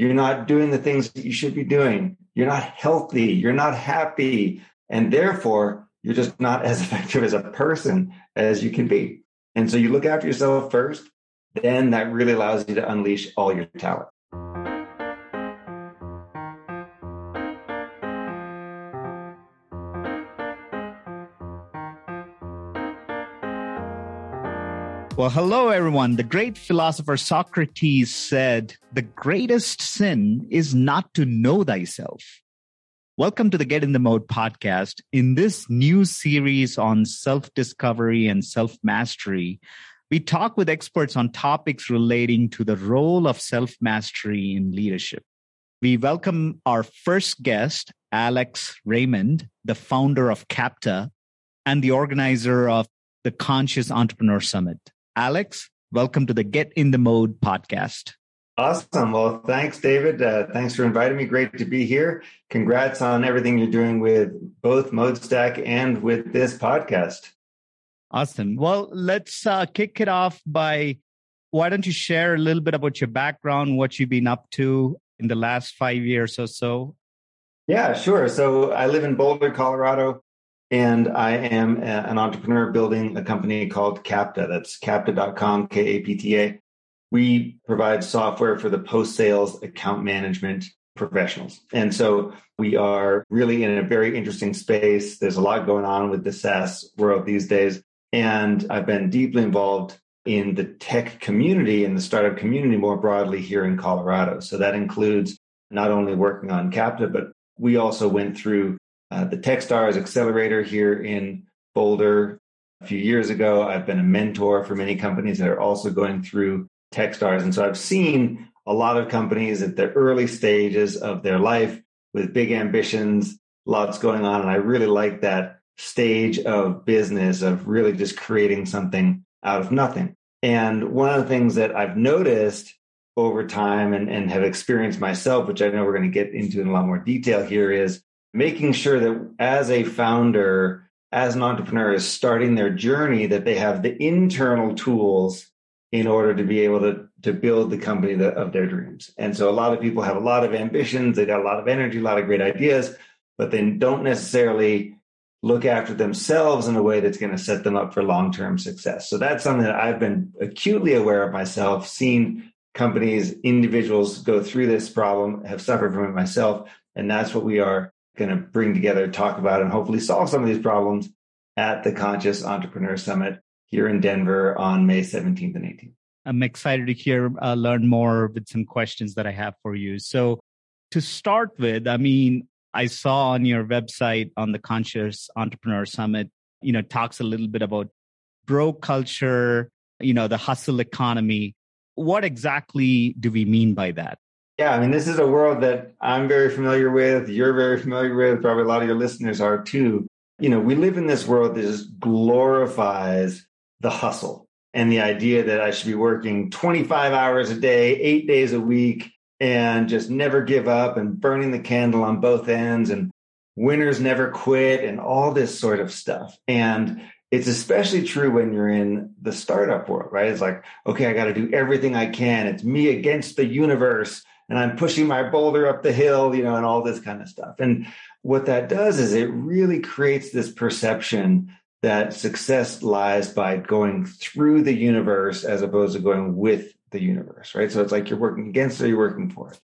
You're not doing the things that you should be doing. You're not healthy. You're not happy. And therefore, you're just not as effective as a person as you can be. And so you look after yourself first, then that really allows you to unleash all your talent. Well, hello, everyone. The great philosopher Socrates said, The greatest sin is not to know thyself. Welcome to the Get in the Mode podcast. In this new series on self discovery and self mastery, we talk with experts on topics relating to the role of self mastery in leadership. We welcome our first guest, Alex Raymond, the founder of KAPTA and the organizer of the Conscious Entrepreneur Summit. Alex, welcome to the Get in the Mode podcast. Awesome. Well, thanks, David. Uh, thanks for inviting me. Great to be here. Congrats on everything you're doing with both ModeStack and with this podcast. Awesome. Well, let's uh, kick it off by why don't you share a little bit about your background, what you've been up to in the last five years or so? Yeah, sure. So I live in Boulder, Colorado and I am a, an entrepreneur building a company called Kapta. That's kapta.com, K A P T A. We provide software for the post sales account management professionals. And so we are really in a very interesting space. There's a lot going on with the SaaS world these days. And I've been deeply involved in the tech community and the startup community more broadly here in Colorado. So that includes not only working on Kapta, but we also went through uh, the Techstars Accelerator here in Boulder a few years ago. I've been a mentor for many companies that are also going through Techstars. And so I've seen a lot of companies at the early stages of their life with big ambitions, lots going on. And I really like that stage of business of really just creating something out of nothing. And one of the things that I've noticed over time and, and have experienced myself, which I know we're going to get into in a lot more detail here, is making sure that as a founder, as an entrepreneur is starting their journey, that they have the internal tools in order to be able to, to build the company that, of their dreams. And so a lot of people have a lot of ambitions, they got a lot of energy, a lot of great ideas, but they don't necessarily look after themselves in a way that's going to set them up for long-term success. So that's something that I've been acutely aware of myself, seen companies, individuals go through this problem, have suffered from it myself, and that's what we are going to bring together, talk about, and hopefully solve some of these problems at the Conscious Entrepreneur Summit here in Denver on May 17th and 18th. I'm excited to hear, uh, learn more with some questions that I have for you. So, to start with, I mean, I saw on your website on the Conscious Entrepreneur Summit, you know, talks a little bit about bro culture, you know, the hustle economy. What exactly do we mean by that? Yeah, I mean, this is a world that I'm very familiar with. You're very familiar with. Probably a lot of your listeners are too. You know, we live in this world that just glorifies the hustle and the idea that I should be working 25 hours a day, eight days a week, and just never give up and burning the candle on both ends and winners never quit and all this sort of stuff. And it's especially true when you're in the startup world, right? It's like, okay, I got to do everything I can. It's me against the universe and I'm pushing my boulder up the hill, you know, and all this kind of stuff. And what that does is it really creates this perception that success lies by going through the universe as opposed to going with the universe, right? So it's like you're working against it, you're working for it.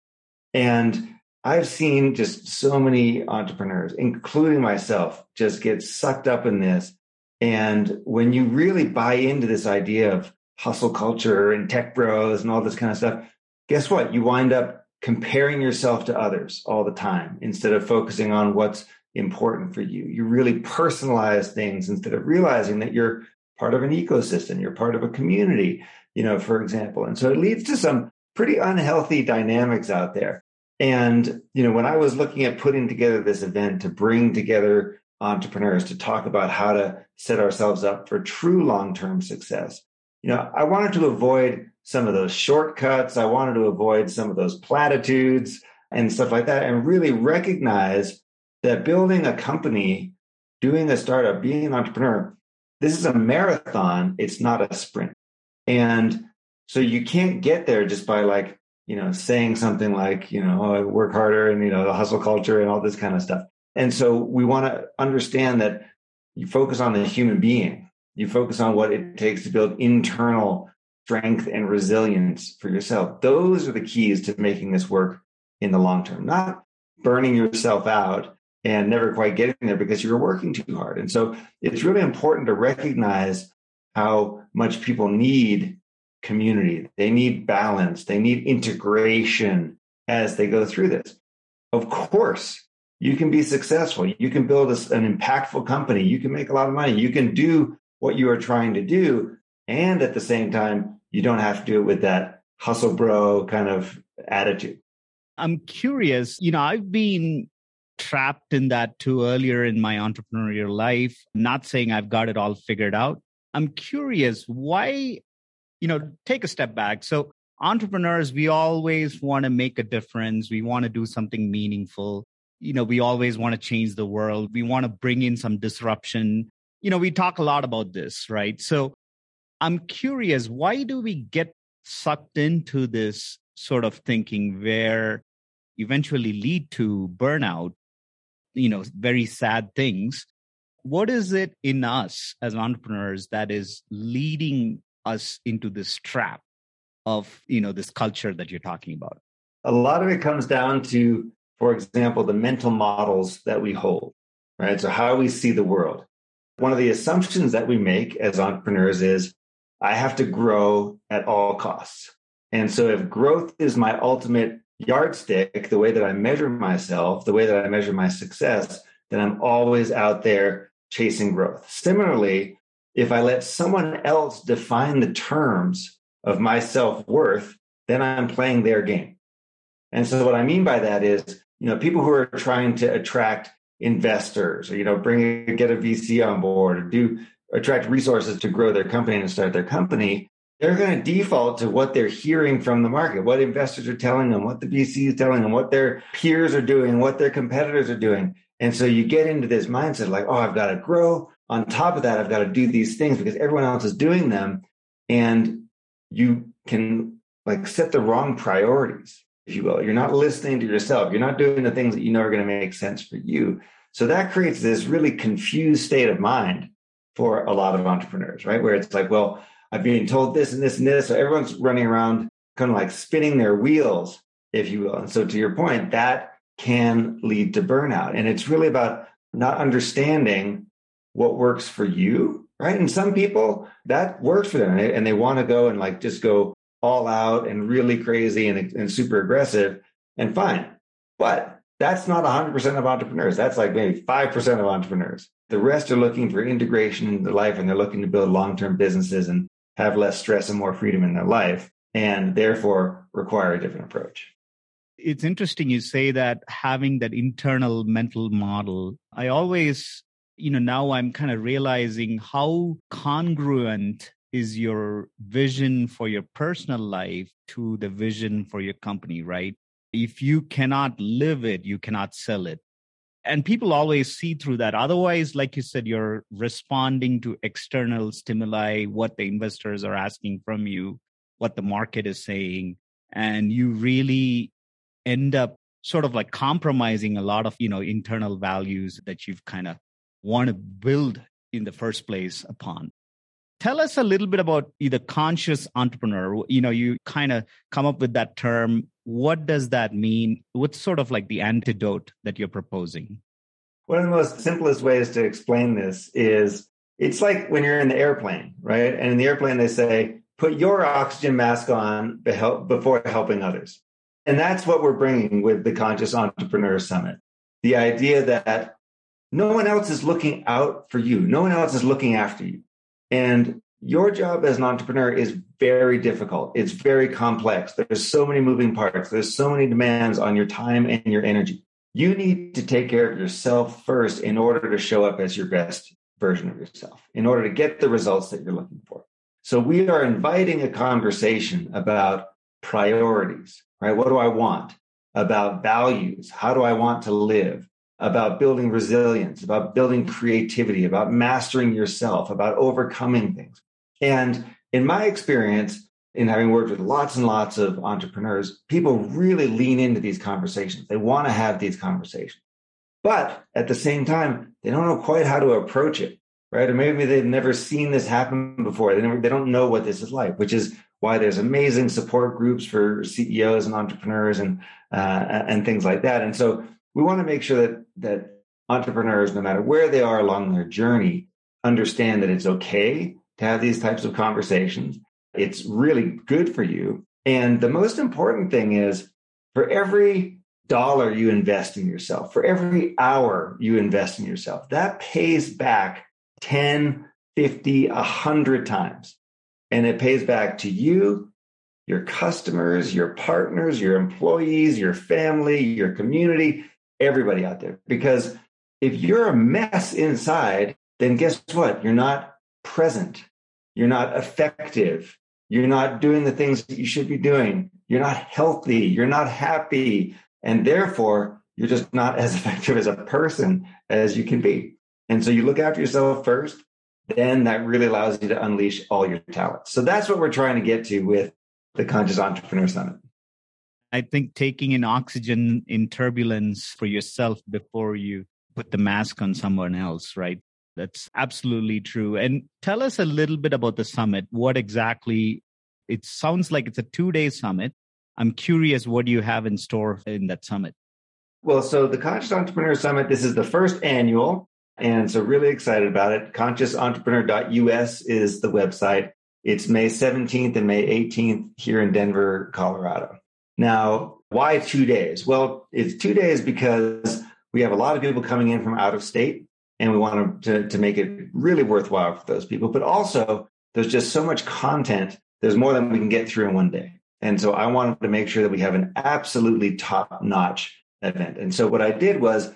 And I've seen just so many entrepreneurs, including myself, just get sucked up in this. And when you really buy into this idea of hustle culture and tech bros and all this kind of stuff, guess what? You wind up comparing yourself to others all the time instead of focusing on what's important for you. You really personalize things instead of realizing that you're part of an ecosystem, you're part of a community, you know, for example. And so it leads to some pretty unhealthy dynamics out there. And, you know, when I was looking at putting together this event to bring together entrepreneurs to talk about how to set ourselves up for true long term success, you know, I wanted to avoid some of those shortcuts. I wanted to avoid some of those platitudes and stuff like that and really recognize that building a company, doing a startup, being an entrepreneur, this is a marathon. It's not a sprint. And so you can't get there just by like you know, saying something like, you know, oh, work harder and, you know, the hustle culture and all this kind of stuff. And so we want to understand that you focus on the human being, you focus on what it takes to build internal strength and resilience for yourself. Those are the keys to making this work in the long term, not burning yourself out and never quite getting there because you're working too hard. And so it's really important to recognize how much people need community. They need balance. They need integration as they go through this. Of course, you can be successful. You can build an impactful company. You can make a lot of money. You can do what you are trying to do. And at the same time, you don't have to do it with that hustle bro kind of attitude. I'm curious, you know, I've been trapped in that too earlier in my entrepreneurial life. Not saying I've got it all figured out. I'm curious why, you know, take a step back. So, entrepreneurs, we always want to make a difference. We want to do something meaningful. You know, we always want to change the world. We want to bring in some disruption. You know, we talk a lot about this, right? So, I'm curious, why do we get sucked into this sort of thinking where eventually lead to burnout, you know, very sad things. What is it in us as entrepreneurs that is leading us into this trap of, you know, this culture that you're talking about? A lot of it comes down to, for example, the mental models that we hold, right? So how we see the world. One of the assumptions that we make as entrepreneurs is I have to grow at all costs. And so if growth is my ultimate yardstick, the way that I measure myself, the way that I measure my success, then I'm always out there chasing growth. Similarly, if I let someone else define the terms of my self worth, then I'm playing their game. And so what I mean by that is, you know, people who are trying to attract investors or, you know, bring, get a VC on board or do attract resources to grow their company and start their company, they're going to default to what they're hearing from the market, what investors are telling them, what the VC is telling them, what their peers are doing, what their competitors are doing. And so you get into this mindset like, oh, I've got to grow. On top of that, I've got to do these things because everyone else is doing them. And you can like set the wrong priorities, if you will. You're not listening to yourself. You're not doing the things that you know are going to make sense for you. So that creates this really confused state of mind for a lot of entrepreneurs, right? Where it's like, well, I'm being told this and this and this. So everyone's running around kind of like spinning their wheels, if you will. And so to your point, that can lead to burnout. And it's really about not understanding what works for you, right? And some people that works for them and they, want to go and like just go all out and really crazy and, and super aggressive and fine. But that's not 100% of entrepreneurs. That's like maybe 5% of entrepreneurs. The rest are looking for integration into life and they're looking to build long term businesses and have less stress and more freedom in their life, and therefore require a different approach. It's interesting you say that having that internal mental model. I always, you know, now I'm kind of realizing how congruent is your vision for your personal life to the vision for your company, right? If you cannot live it, you cannot sell it and people always see through that. Otherwise like you said you're responding to external stimuli what the investors are asking from you what the market is saying and you really end up sort of like compromising a lot of you know internal values that you've kind of want to build in the first place upon. Tell us a little bit about the conscious entrepreneur. You know you kind of come up with that term what does that mean? What's sort of like the antidote that you're proposing? One of the most simplest ways to explain this is it's like when you're in the airplane right? And in the airplane they say put your oxygen mask on before helping others. And that's what we're bringing with the conscious entrepreneur summit. The idea that no one else is looking out for you. No one else is looking after you. And your job as an entrepreneur is very difficult. It's very complex. There's so many moving parts. There's so many demands on your time and your energy. You need to take care of yourself first in order to show up as your best version of yourself, in order to get the results that you're looking for. So we are inviting a conversation about priorities, right? What do I want? About values. How do I want to live? About building resilience, about building creativity, about mastering yourself, about overcoming things. And in my experience, in having worked with lots and lots of entrepreneurs, people really lean into these conversations. They want to have these conversations. But at the same time, they don't know quite how to approach it, right? Or maybe they've never seen this happen before. They, never, they don't know what this is like, which is why there's amazing support groups for CEOs and entrepreneurs and uh, and things like that. And so we want to make sure that that entrepreneurs, no matter where they are along their journey, understand that it's okay to have these types of conversations. It's really good for you. And the most important thing is for every dollar you invest in yourself, for every hour you invest in yourself, that pays back 10, 50, 100 times. And it pays back to you, your customers, your partners, your employees, your family, your community, everybody out there. Because if you're a mess inside, then guess what? You're not present. You're not effective. You're not doing the things that you should be doing. You're not healthy. You're not happy. And therefore, you're just not as effective as a person as you can be. And so you look after yourself first, then that really allows you to unleash all your talents. So that's what we're trying to get to with the Conscious Entrepreneur Summit. I think taking in oxygen in turbulence for yourself before you put the mask on someone else, right? That's absolutely true. And tell us a little bit about the summit. What exactly? It sounds like it's a two day summit. I'm curious what do you have in store in that summit? Well, so the Conscious Entrepreneur Summit, this is the first annual. And so, really excited about it. ConsciousEntrepreneur.us is the website. It's May 17th and May 18th here in Denver, Colorado. Now, why two days? Well, it's two days because we have a lot of people coming in from out of state and we want to, to make it really worthwhile for those people. But also, there's just so much content. There's more than we can get through in one day. And so I wanted to make sure that we have an absolutely top notch event. And so what I did was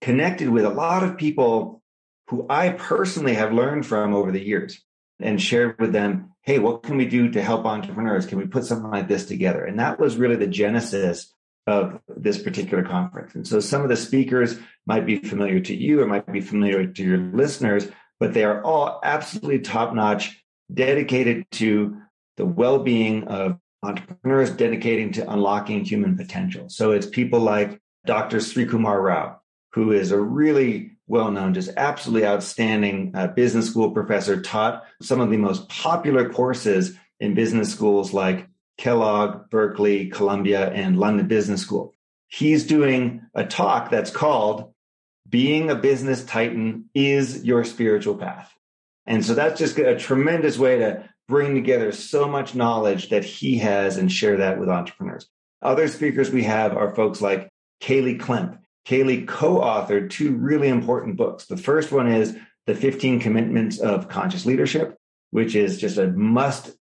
connected with a lot of people who I personally have learned from over the years and shared with them, hey, what can we do to help entrepreneurs? Can we put something like this together? And that was really the genesis of this particular conference. And so some of the speakers might be familiar to you or might be familiar to your listeners, but they are all absolutely top notch, dedicated to the well being of entrepreneurs, dedicating to unlocking human potential. So it's people like Dr. Srikumar Rao, who is a really well known, just absolutely outstanding uh, business school professor, taught some of the most popular courses in business schools like Kellogg, Berkeley, Columbia, and London Business School. He's doing a talk that's called Being a Business Titan is Your Spiritual Path. And so that's just a tremendous way to bring together so much knowledge that he has and share that with entrepreneurs. Other speakers we have are folks like Kaley Klemp. Kaley co authored two really important books. The first one is The 15 Commitments of Conscious Leadership, which is just a must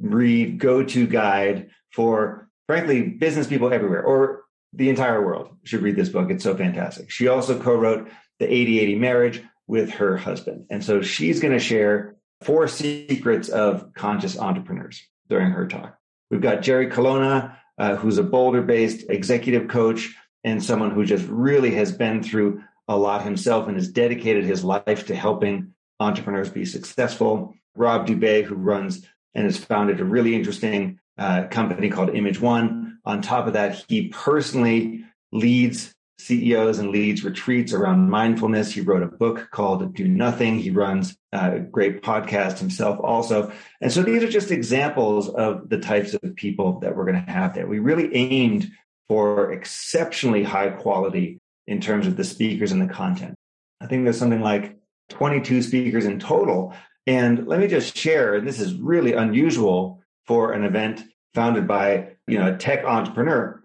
read go to guide for, frankly, business people everywhere or the entire world should read this book. It's so fantastic. She also co wrote The 80 80 Marriage with her husband. And so she's going to share four secrets of conscious entrepreneurs during her talk. We've got Jerry Colonna, uh, who's a Boulder based executive coach and someone who just really has been through a lot himself and has dedicated his life to helping entrepreneurs be successful. Rob Dubé, who runs and has founded a really interesting uh, company called Image One. On top of that, he personally leads CEOs and leads retreats around mindfulness. He wrote a book called Do Nothing. He runs a great podcast himself also. And so these are just examples of the types of people that we're going to have there. We really aimed for exceptionally high quality in terms of the speakers and the content. I think there's something like 22 speakers in total and let me just share, and this is really unusual for an event founded by you know a tech entrepreneur.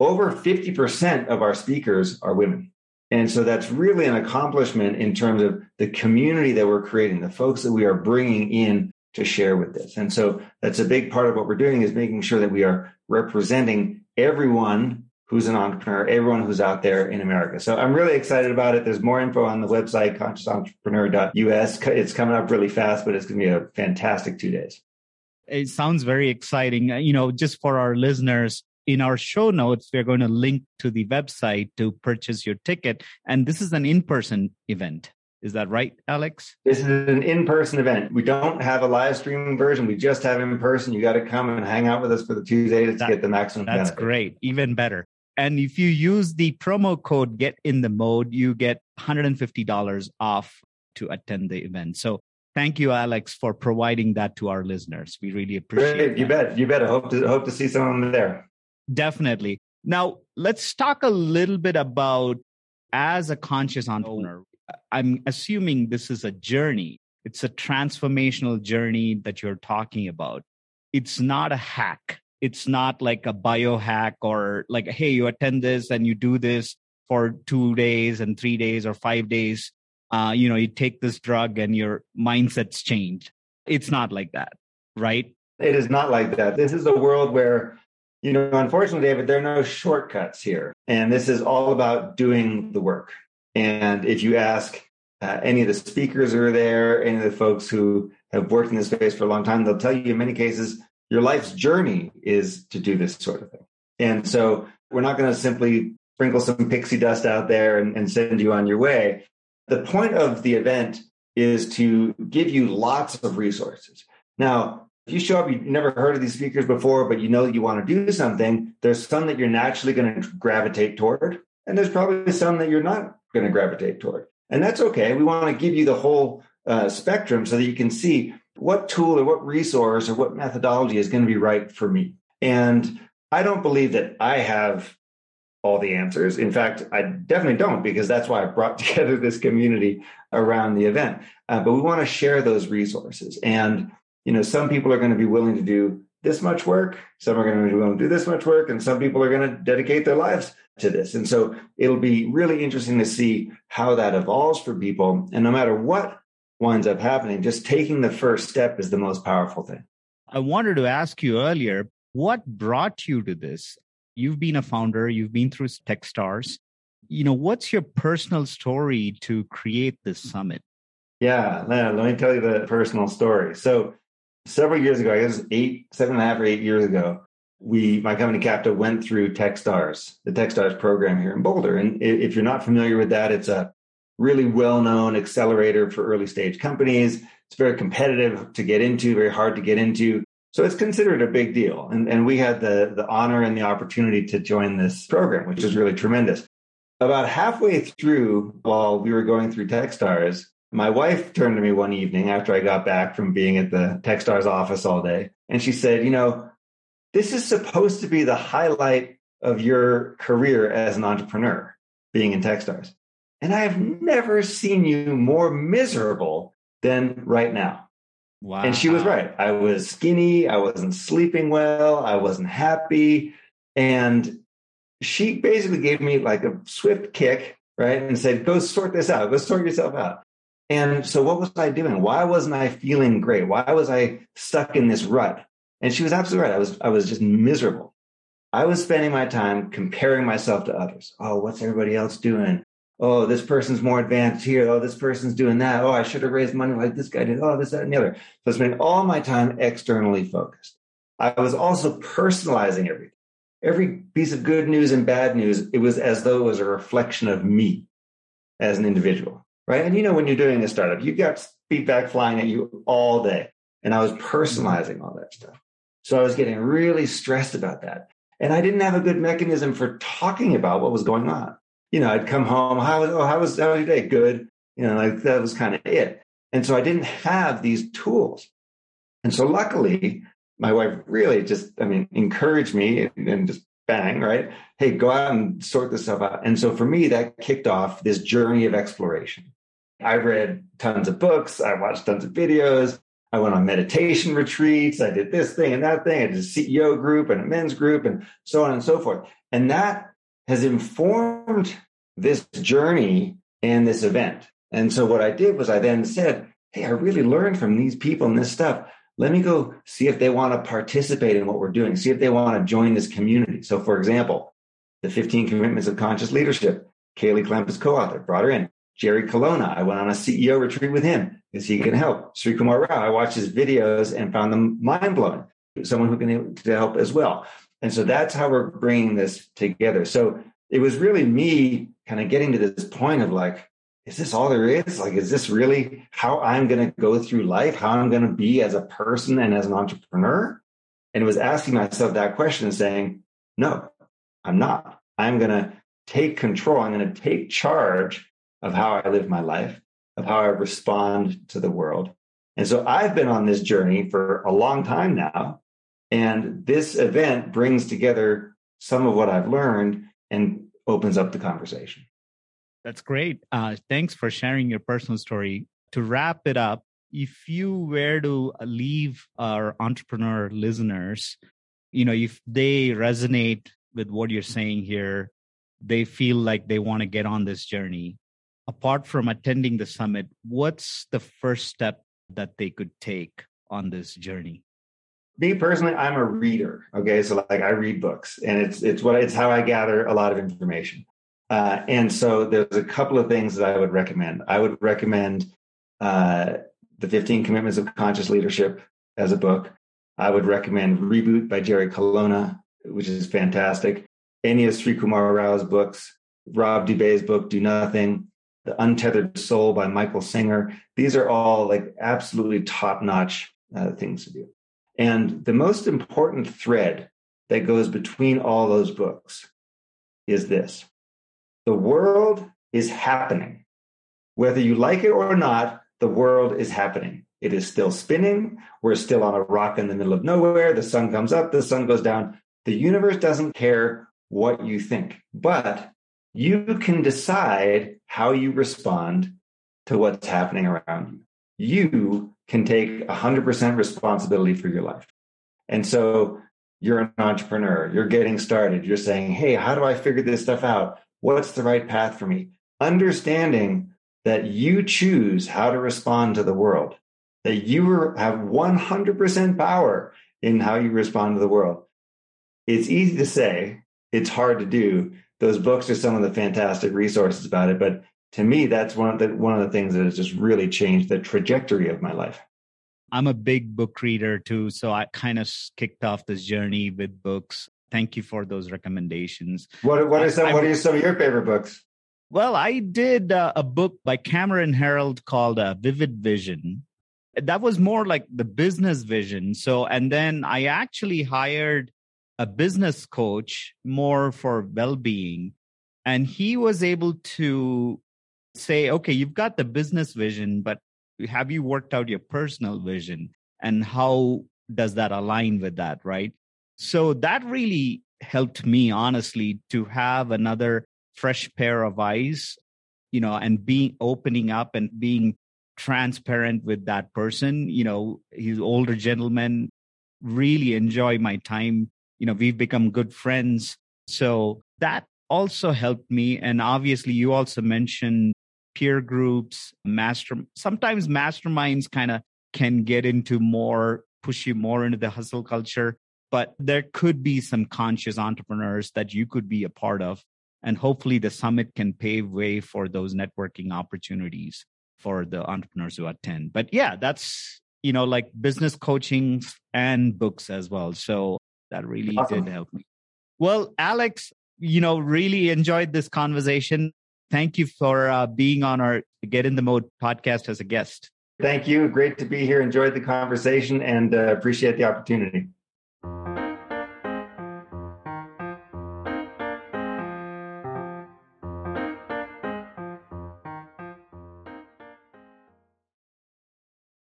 Over 50% of our speakers are women. And so that's really an accomplishment in terms of the community that we're creating, the folks that we are bringing in to share with this. And so that's a big part of what we're doing is making sure that we are representing everyone who's an entrepreneur, everyone who's out there in America. So I'm really excited about it. There's more info on the website, consciousentrepreneur.us. It's coming up really fast, but it's going to be a fantastic two days. It sounds very exciting. Uh, you know, just for our listeners, in our show notes, we're going to link to the website to purchase your ticket. And this is an in person event. Is that right, Alex? This is an in person event. We don't have a live streaming version. We just have in person. You got to come and hang out with us for the Tuesday to that, get the maximum. That's benefit. great. Even better. And if you use the promo code Get in the Mode, you get $150 off to attend the event. So thank you, Alex, for providing that to our listeners. We really appreciate it. You bet. You bet. I hope to hope to see someone there. Definitely. Now let's talk a little bit about as a conscious entrepreneur. I'm assuming this is a journey. It's a transformational journey that you're talking about. It's not a hack. It's not like a biohack or like, hey, you attend this and you do this for two days and three days or five days. Uh, you know, you take this drug and your mindset's change It's not like that, right? It is not like that. This is a world where, you know, unfortunately, David, there are no shortcuts here. And this is all about doing the work. And if you ask uh, any of the speakers who are there, any of the folks who have worked in this space for a long time, they'll tell you in many cases, your life's journey is to do this sort of thing. And so we're not going to simply sprinkle some pixie dust out there and, and send you on your way. The point of the event is to give you lots of resources. Now, if you show up, you've never heard of these speakers before, but you know that you want to do something, there's some that you're naturally going to gravitate toward. And there's probably some that you're not going to gravitate toward. And that's okay. We want to give you the whole uh, spectrum so that you can see what tool or what resource or what methodology is going to be right for me. And I don't believe that I have all the answers. In fact, I definitely don't because that's why I brought together this community around the event. Uh, but we want to share those resources. And, you know, some people are going to be willing to do this much work, some are going to be willing to do this much work, and some people are going to dedicate their lives to this. And so it'll be really interesting to see how that evolves for people. And no matter what winds up happening, just taking the first step is the most powerful thing. I wanted to ask you earlier what brought you to this? You've been a founder, you've been through Techstars. You know, what's your personal story to create this summit? Yeah, let me tell you the personal story. So, several years ago, I guess eight, seven and a half or eight years ago, we my company Kapta went through TechStars, the TechStars program here in Boulder. And if you're not familiar with that, it's a really well-known accelerator for early stage companies. It's very competitive to get into, very hard to get into. So it's considered a big deal. And, and we had the, the honor and the opportunity to join this program, which is really tremendous. About halfway through, while we were going through Techstars, my wife turned to me one evening after I got back from being at the Techstars office all day. And she said, You know, this is supposed to be the highlight of your career as an entrepreneur, being in Techstars. And I have never seen you more miserable than right now. Wow. And she was right. I was skinny. I wasn't sleeping well. I wasn't happy. And she basically gave me like a swift kick, right? And said, go sort this out. Go sort yourself out. And so what was I doing? Why wasn't I feeling great? Why was I stuck in this rut? And she was absolutely right. I was, I was just miserable. I was spending my time comparing myself to others. Oh, what's everybody else doing? Oh, this person's more advanced here. Oh, this person's doing that. Oh, I should have raised money like this guy did. Oh, this, that, and the other. So I spent all my time externally focused. I was also personalizing everything. Every piece of good news and bad news, it was as though it was a reflection of me as an individual, right? And you know, when you're doing a startup, you got feedback flying at you all day. And I was personalizing all that stuff. So I was getting really stressed about that. And I didn't have a good mechanism for talking about what was going on. You know, I'd come home, how was, oh, how was, how was your day? Good. You know, like that was kind of it. And so I didn't have these tools. And so luckily, my wife really just, I mean, encouraged me and just bang, right? Hey, go out and sort this stuff out. And so for me, that kicked off this journey of exploration. I read tons of books, I watched tons of videos, I went on meditation retreats. I did this thing and that thing. I did a CEO group and a men's group and so on and so forth. And that has informed this journey and this event. And so what I did was I then said, Hey, I really learned from these people and this stuff. Let me go see if they want to participate in what we're doing, see if they want to join this community. So, for example, the 15 commitments of conscious leadership, Kaley Klemp is co-author, brought her in. Jerry Colonna, I went on a CEO retreat with him because he can help. Sri Kumar Rao, I watched his videos and found them mind blowing. Someone who can help as well. And so that's how we're bringing this together. So it was really me kind of getting to this point of like, is this all there is? Like, is this really how I'm going to go through life? How I'm going to be as a person and as an entrepreneur? And was asking myself that question and saying, no, I'm not. I'm going to take control. I'm going to take charge of how I live my life, of how I respond to the world. And so I've been on this journey for a long time now. And this event brings together some of what I've learned and opens up the conversation. That's great. Uh, thanks for sharing your personal story. To wrap it up, if you were to leave our entrepreneur listeners, you know, if they resonate with what you're saying here, they feel like they want to get on this journey. Apart from attending the summit, what's the first step that they could take on this journey? Me personally, I'm a reader. Okay, so like I read books, and it's it's what it's how I gather a lot of information. Uh, and so there's a couple of things that I would recommend. I would recommend uh, the 15 Commitments of Conscious Leadership as a book. I would recommend Reboot by Jerry Colonna, which is fantastic. Of Sri Kumar Rao's books, Rob Dubé's book, Do Nothing, The Untethered Soul by Michael Singer. These are all like absolutely top notch uh, things to do. And the most important thread that goes between all those books is this the world is happening. Whether you like it or not, the world is happening. It is still spinning. We're still on a rock in the middle of nowhere. The sun comes up, the sun goes down. The universe doesn't care what you think, but you can decide how you respond to what's happening around you. You can take 100% responsibility for your life. And so you're an entrepreneur, you're getting started, you're saying, Hey, how do I figure this stuff out? What's the right path for me? Understanding that you choose how to respond to the world, that you have 100% power in how you respond to the world. It's easy to say, it's hard to do. Those books are some of the fantastic resources about it, but to me, that's one of the one of the things that has just really changed the trajectory of my life. I'm a big book reader too, so I kind of kicked off this journey with books. Thank you for those recommendations. What what are some I, what are some of your favorite books? Well, I did uh, a book by Cameron Herold called uh, Vivid Vision. That was more like the business vision. So, and then I actually hired a business coach more for well being. And he was able to say, okay, you've got the business vision, but have you worked out your personal vision? And how does that align with that? Right. So that really helped me, honestly, to have another fresh pair of eyes, you know, and being opening up and being transparent with that person. You know, he's older gentleman, really enjoy my time. You know, we've become good friends. So that also helped me. And obviously, you also mentioned peer groups, master, sometimes masterminds kind of can get into more, push you more into the hustle culture. But there could be some conscious entrepreneurs that you could be a part of. And hopefully the summit can pave way for those networking opportunities for the entrepreneurs who attend. But yeah, that's, you know, like business coaching and books as well. So that really awesome. did help me. Well, Alex, you know, really enjoyed this conversation. Thank you for uh, being on our Get in the Mode podcast as a guest. Thank you. Great to be here. Enjoyed the conversation and uh, appreciate the opportunity.